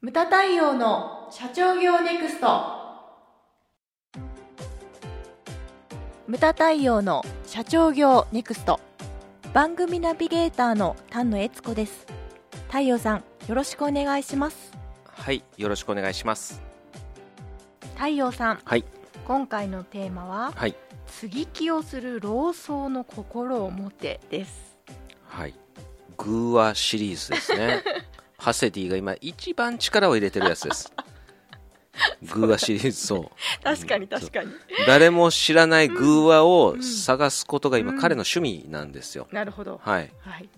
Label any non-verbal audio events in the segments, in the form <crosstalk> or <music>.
ムタ太陽の社長業ネクスト。ムタ太陽の社長業ネクスト。番組ナビゲーターの丹野悦子です。太陽さんよろしくお願いします。はいよろしくお願いします。太陽さんはい。今回のテーマははい。接ぎ木をする老僧の心を持てです。はい。グーワシリーズですねハセディが今一番力を入れてるやつです。<laughs> グーワシリーズそう。確かに確かに。誰も知らないグーワをうん探すことが今、うん。彼の趣味なんですよ。なるほど。はい。はい。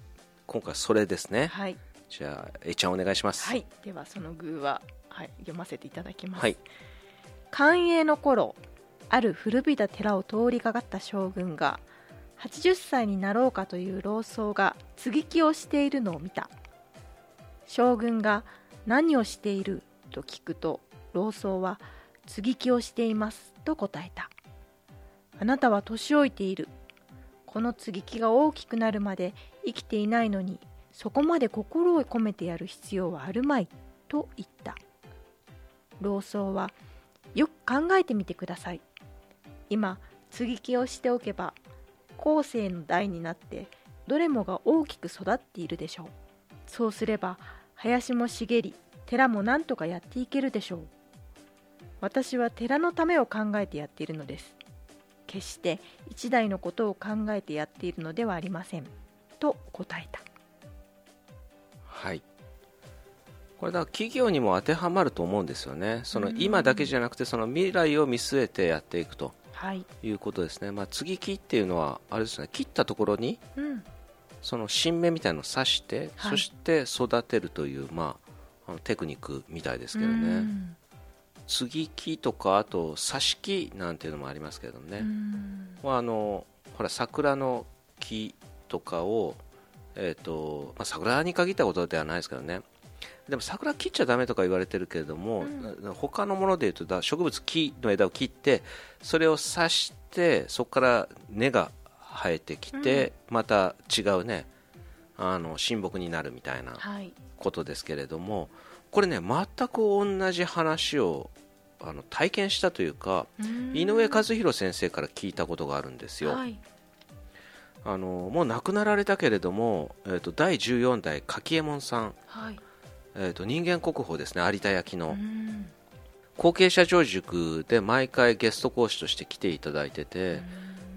今回それですね。はい。じゃあ A ちゃんお願いします。はい。ではその具は、はい、読ませていただきます、はい。寛永の頃ある古びた寺を通りかかった将軍が80歳になろうかという老僧が接ぎ木をしているのを見た将軍が何をしていると聞くと老僧は接ぎ木をしていますと答えた。あなたは年老いている。この接ぎ木が大きくなるまで生きていないのにそこまで心を込めてやる必要はあるまいと言った。老僧はよく考えてみてください。今接ぎ木をしておけば後世の代になってどれもが大きく育っているでしょう。そうすれば林も茂り寺も何とかやっていけるでしょう。私は寺のためを考えてやっているのです。決して一代のことを考えてやっているのではありません。と答えた。はい。これだから企業にも当てはまると思うんですよね。そのうん。今だけじゃなくてその未来を見据えてやっていくとはい、いうことですね、まあ、継ぎ木っていうのはあれですね。切ったところにうん、その新芽みたいなのを刺して、はい。そして育てるという、まあ、あのテクニックみたいですけどうねん。継ぎ木とかあと挿し木なんていうのもありますけどね、うん。まあ、あのほら桜の木とかを、えーとまあ、桜に限ったことではないですけどね。でも桜切っちゃだめとか言われてるけれども、うん。他のものでいうとだ植物木の枝を切ってそれを刺してそこから根が生えてきて、また違うねあの親木になるみたいなはい。ことですけれどもこれね全く同じ話をあの体験したというか井上和弘先生から聞いたことがあるんですよ、はい。あのもう亡くなられたけれども、えー、と第14代柿右衛門さん、はい。えー、と人間国宝ですね有田焼の。うん。後継社長塾で毎回ゲスト講師として来ていただいてて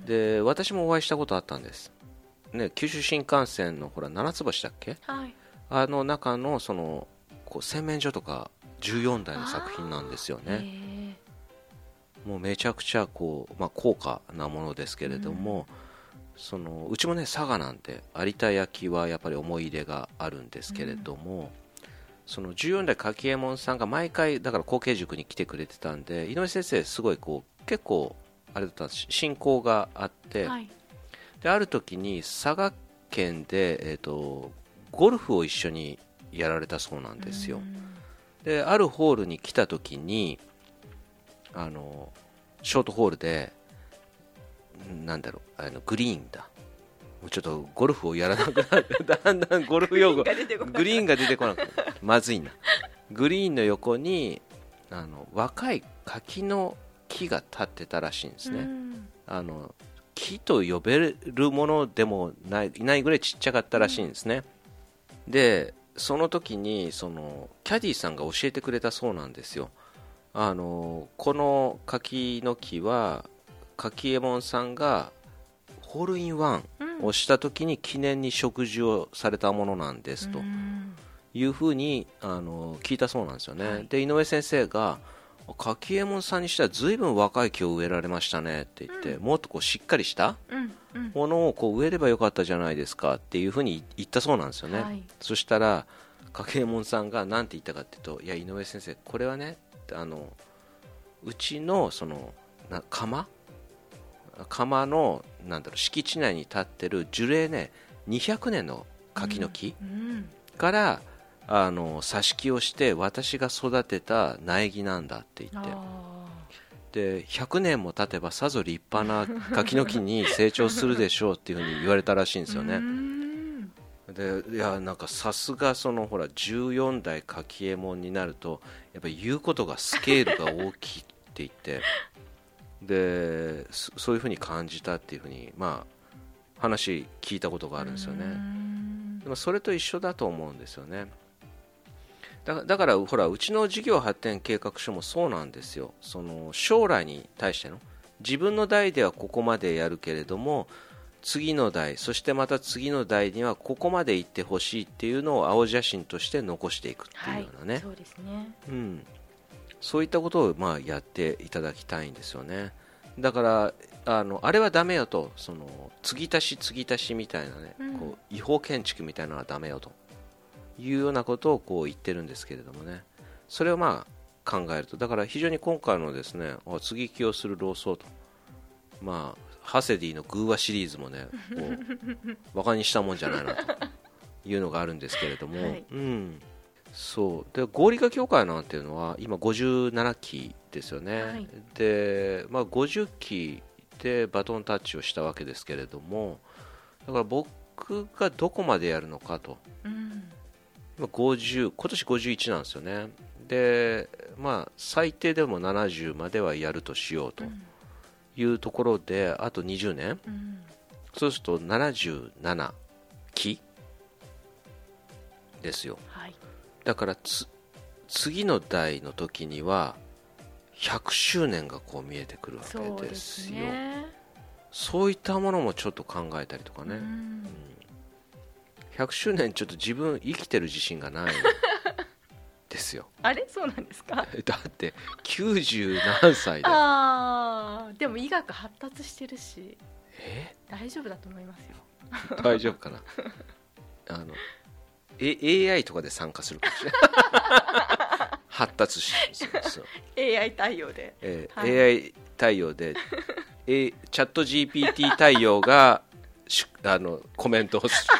で私もお会いしたことあったんです、ね、九州新幹線のほら七つ星だっけ？はい。あの中のそのこう洗面所とか14代の作品なんですよね。ねもうめちゃくちゃこう、まあ、高価なものですけれども、そのうちもね佐賀なんて有田焼はやっぱり思い入れがあるんですけれども、その14代柿右衛門さんが毎回だから後継塾に来てくれてたんで井上先生すごいこう結構あれだったんです親交があって、はい。である時に佐賀県で、えー、とゴルフを一緒にやられたそうなんですよ、であるホールに来た時にあのショートホールでなんだろうあのグリーンだ。もうちょっとゴルフをやらなくなってだんだんゴルフ用語。グリーンが出てこなくてまずいな。グリーンの横にあの若い柿の木が立ってたらしいんですね、うん。あの木と呼べるものでもないいないぐらいちっちゃかったらしいんですね、でその時にそのキャディーさんが教えてくれたそうなんですよ。あのこの柿の木は柿右衛門さんがホールインワンうん。をした時に記念に食事をされたものなんですとうん。いうふうにあの聞いたそうなんですよね、はい。で井上先生が柿右衛門さんにしては随分若い木を植えられましたねって言って、もっとこうしっかりしたうんうん。ものをこう植えればよかったじゃないですかっていうふうに言ったそうなんですよね、はい。そしたら柿右衛門さんが何て言ったかっていうといや井上先生これはねあのうちのそのな窯？窯のなんだろう敷地内に立ってる樹齢ね200年の柿の木うん。から、あの挿し木をして私が育てた苗木なんだって言って。あで100年も経てばさぞ立派な柿の木に成長するでしょうっていうふうに言われたらしいんですよね。ん。でいやなんかさすがそのほら14代柿右衛門になるとやっぱり言うことがスケールが大きいって言って。でそういうふうに感じたっていうふうにまあ話聞いたことがあるんですよね。でもそれと一緒だと思うんですよねだだからほらうちの事業発展計画書もそうなんですよ。その将来に対しての。自分の代ではここまでやるけれども次の代そしてまた次の代にはここまで行ってほしいっていうのを青写真として残していくっていうようなね、はい、そうですね、うん、そういったことをまあやっていただきたいんですよね。だからあのあれはだめよと。その継ぎ足し継ぎ足しみたいなね、うん、こう違法建築みたいなのはだめよというようなことをこう言ってるんですけれどもね。それをまあ考えると。だから非常に今回のですね継ぎ木をする老僧と。まあハセディのグーワシリーズもねバカにしたもんじゃないなと。いうのがあるんですけれども、はい、うん、そう。で合理化協会なんていうのは今57期ですよね、はい、で、まあ、50期でバトンタッチをしたわけですけれども。だから僕がどこまでやるのかと、うん、今50今年51なんですよね。で、まあ、最低でも70まではやるとしようと。うんいうところであと20年、うん、そうすると77期ですよ、はい、だから次の代の時には100周年がこう見えてくるわけですよ。そういったものもちょっと考えたりとかね、うん、100周年ちょっと自分生きてる自信がない。<laughs> ですよ。あれ？そうなんですか？<laughs> だって90何歳でああでも医学発達してるし。え？大丈夫だと思いますよ。大丈夫かな？あの、A、AI とかで参加するかもしれない。<laughs> 発達しそう AI 対応で、えーはい、AI 対応で、A、チャット GPT 対応があのコメントをする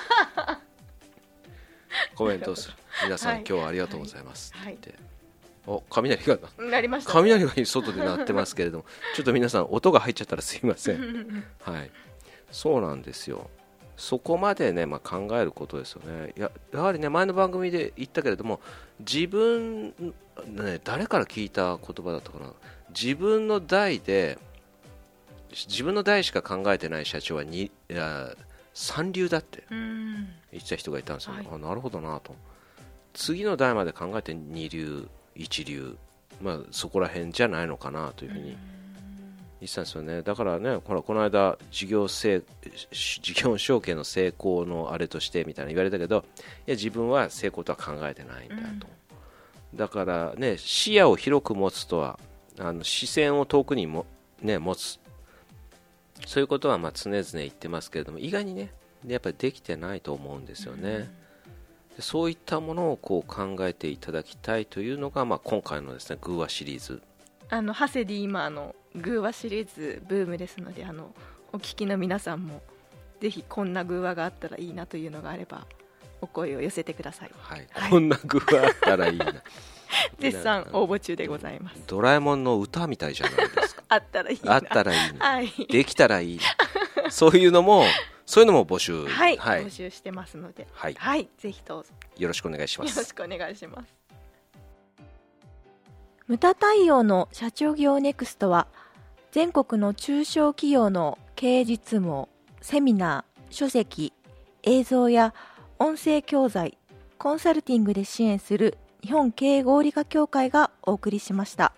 コメントをする。皆さん、はい、今日はありがとうございます、はい、ってお雷がなりました、ね、雷が外で鳴ってますけれども <laughs> ちょっと皆さん音が入っちゃったらすいません。<laughs> はい。そうなんですよ。そこまでね、まあ、考えることですよね。ややはりね前の番組で言ったけれども自分、ね、誰から聞いた言葉だったかな。自分の代で自分の代しか考えてない社長はにいや三流だって。言ってた人がいたんですよ、はい、あなるほどなと。次の代まで考えて二流、一流、まあ、そこら辺じゃないのかなというふうに言ってたんですよね。だからねこの間事業成事業承継の成功のあれとしてみたいな言われたけどいや自分は成功とは考えてないんだと、うん、だからね視野を広く持つとはあの視線を遠くにも、ね、持つそういうことはまあ常々言ってますけれども意外にねやっぱりできてないと思うんですよね。うん。そういったものをこう考えていただきたいというのが、まあ、今回のですねグーワシリーズ。あのハセディ今のグーワシリーズブームですのであのお聞きの皆さんもぜひこんなグーワがあったらいいなというのがあればお声を寄せてください、はい、はい、こんなグーワあったらいいな。<laughs> 絶賛応募中でございます。ドラえもんの歌みたいじゃないですかあったらいいな。あったらいいな、はい、できたらいいなそういうのもそういうのも募集、はい、はい、募集してますので、はい、はい、ぜひどうぞよろしくお願いします。よろしくお願いします。無駄対応の社長業ネクストは全国の中小企業の経営実務セミナー、書籍、映像や音声教材、コンサルティングで支援する日本経営合理化協会がお送りしました。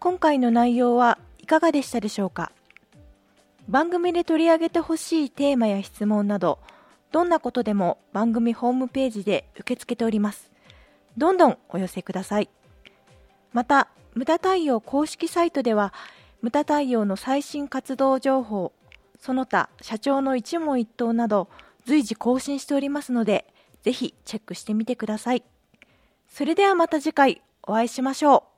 今回の内容はいかがでしたでしょうか？番組で取り上げてほしいテーマや質問などどんなことでも番組ホームページで受け付けております。どんどんお寄せください。また無駄対応公式サイトでは無駄対応の最新活動情報その他社長の一問一答など随時更新しておりますのでぜひチェックしてみてください。それではまた次回お会いしましょう。